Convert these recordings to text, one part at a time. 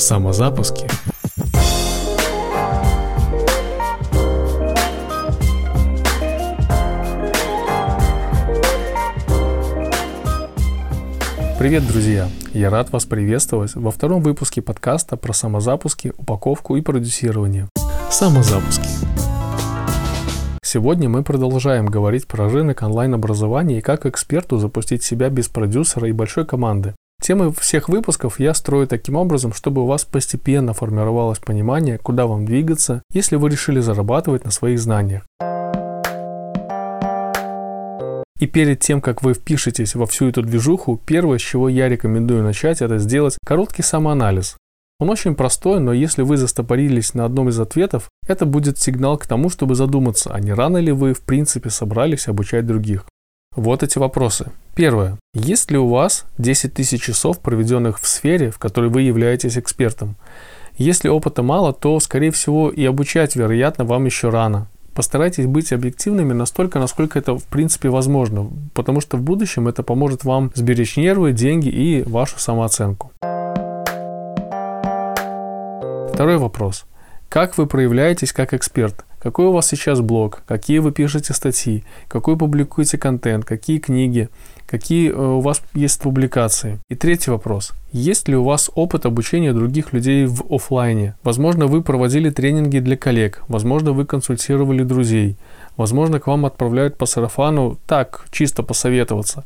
Самозапуски. Привет, друзья! Я рад вас приветствовать во втором выпуске подкаста про самозапуски, упаковку и продюсирование. Самозапуски. Сегодня мы продолжаем говорить про рынок онлайн-образования и как эксперту запустить себя без продюсера и большой команды. Темы всех выпусков я строю таким образом, чтобы у вас постепенно формировалось понимание, куда вам двигаться, если вы решили зарабатывать на своих знаниях. И перед тем, как вы впишетесь во всю эту движуху, первое, с чего я рекомендую начать, это сделать короткий самоанализ. Он очень простой, но если вы застопорились на одном из ответов, это будет сигнал к тому, чтобы задуматься, а не рано ли вы в принципе собрались обучать других. Вот эти вопросы. Первое. Есть ли у вас 10 тысяч часов, проведенных в сфере, в которой вы являетесь экспертом? Если опыта мало, то, скорее всего, и обучать, вероятно, вам еще рано. Постарайтесь быть объективными настолько, насколько это в принципе возможно, потому что в будущем это поможет вам сберечь нервы, деньги и вашу самооценку. Второй вопрос. Как вы проявляетесь как эксперт? Какой у вас сейчас блог? Какие вы пишете статьи? Какой публикуете контент? Какие книги? Какие э, у вас есть публикации? И третий вопрос. Есть ли у вас опыт обучения других людей в офлайне? Возможно, вы проводили тренинги для коллег. Возможно, вы консультировали друзей. Возможно, к вам отправляют по сарафану так, чисто посоветоваться.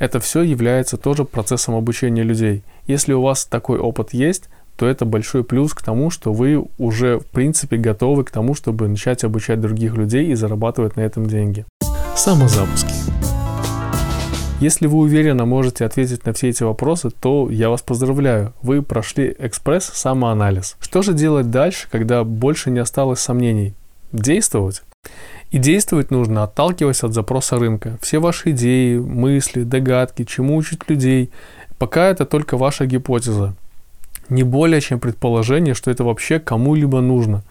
Это все является тоже процессом обучения людей. Если у вас такой опыт есть, то это большой плюс к тому, что вы уже в принципе готовы к тому, чтобы начать обучать других людей и зарабатывать на этом деньги. Самозапуски. Если вы уверенно можете ответить на все эти вопросы, то я вас поздравляю. Вы прошли экспресс-самоанализ. Что же делать дальше, когда больше не осталось сомнений? Действовать? И действовать нужно, отталкиваясь от запроса рынка. Все ваши идеи, мысли, догадки, чему учить людей, пока это только ваша гипотеза не более чем предположение, что это вообще кому-либо нужно.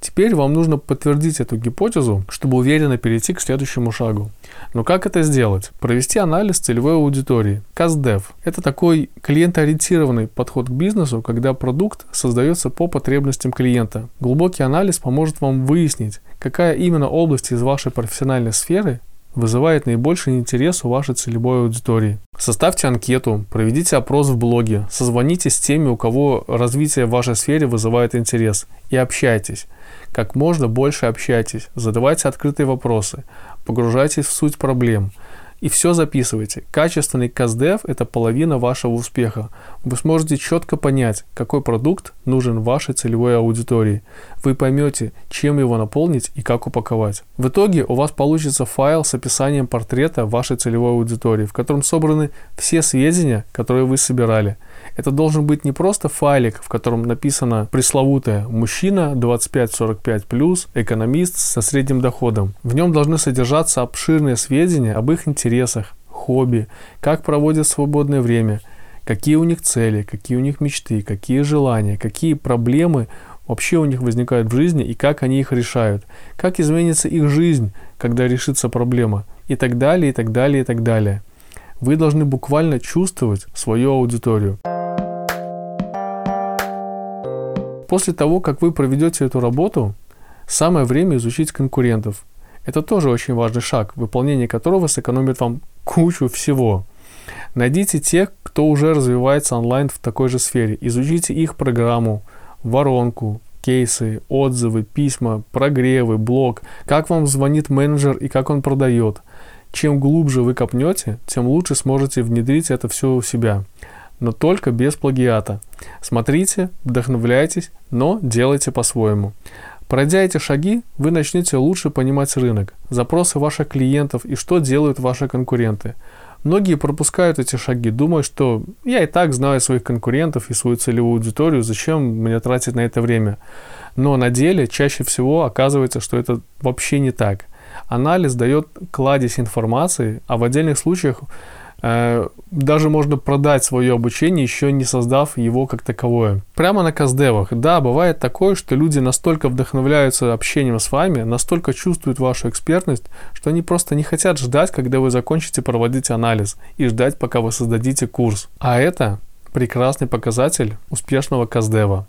Теперь вам нужно подтвердить эту гипотезу, чтобы уверенно перейти к следующему шагу. Но как это сделать? Провести анализ целевой аудитории. CastDev – это такой клиентоориентированный подход к бизнесу, когда продукт создается по потребностям клиента. Глубокий анализ поможет вам выяснить, какая именно область из вашей профессиональной сферы вызывает наибольший интерес у вашей целевой аудитории. Составьте анкету, проведите опрос в блоге, созвоните с теми, у кого развитие в вашей сфере вызывает интерес, и общайтесь. Как можно больше общайтесь, задавайте открытые вопросы, погружайтесь в суть проблем – и все записывайте. Качественный КАЗДЕВ – это половина вашего успеха. Вы сможете четко понять, какой продукт нужен вашей целевой аудитории. Вы поймете, чем его наполнить и как упаковать. В итоге у вас получится файл с описанием портрета вашей целевой аудитории, в котором собраны все сведения, которые вы собирали – это должен быть не просто файлик, в котором написано пресловутое «мужчина 25-45+, экономист со средним доходом». В нем должны содержаться обширные сведения об их интересах, хобби, как проводят свободное время, какие у них цели, какие у них мечты, какие желания, какие проблемы вообще у них возникают в жизни и как они их решают, как изменится их жизнь, когда решится проблема и так далее, и так далее, и так далее. Вы должны буквально чувствовать свою аудиторию. После того, как вы проведете эту работу, самое время изучить конкурентов. Это тоже очень важный шаг, выполнение которого сэкономит вам кучу всего. Найдите тех, кто уже развивается онлайн в такой же сфере. Изучите их программу, воронку, кейсы, отзывы, письма, прогревы, блог, как вам звонит менеджер и как он продает. Чем глубже вы копнете, тем лучше сможете внедрить это все у себя но только без плагиата. Смотрите, вдохновляйтесь, но делайте по-своему. Пройдя эти шаги, вы начнете лучше понимать рынок, запросы ваших клиентов и что делают ваши конкуренты. Многие пропускают эти шаги, думая, что я и так знаю своих конкурентов и свою целевую аудиторию, зачем мне тратить на это время. Но на деле чаще всего оказывается, что это вообще не так. Анализ дает кладезь информации, а в отдельных случаях даже можно продать свое обучение, еще не создав его как таковое. Прямо на каздевах. Да, бывает такое, что люди настолько вдохновляются общением с вами, настолько чувствуют вашу экспертность, что они просто не хотят ждать, когда вы закончите проводить анализ, и ждать, пока вы создадите курс. А это прекрасный показатель успешного каздева.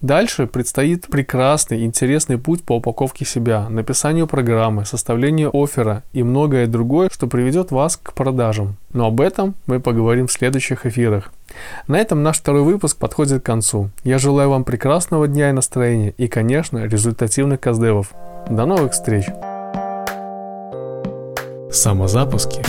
Дальше предстоит прекрасный, интересный путь по упаковке себя, написанию программы, составлению оффера и многое другое, что приведет вас к продажам. Но об этом мы поговорим в следующих эфирах. На этом наш второй выпуск подходит к концу. Я желаю вам прекрасного дня и настроения и, конечно, результативных каздевов. До новых встреч! Самозапуски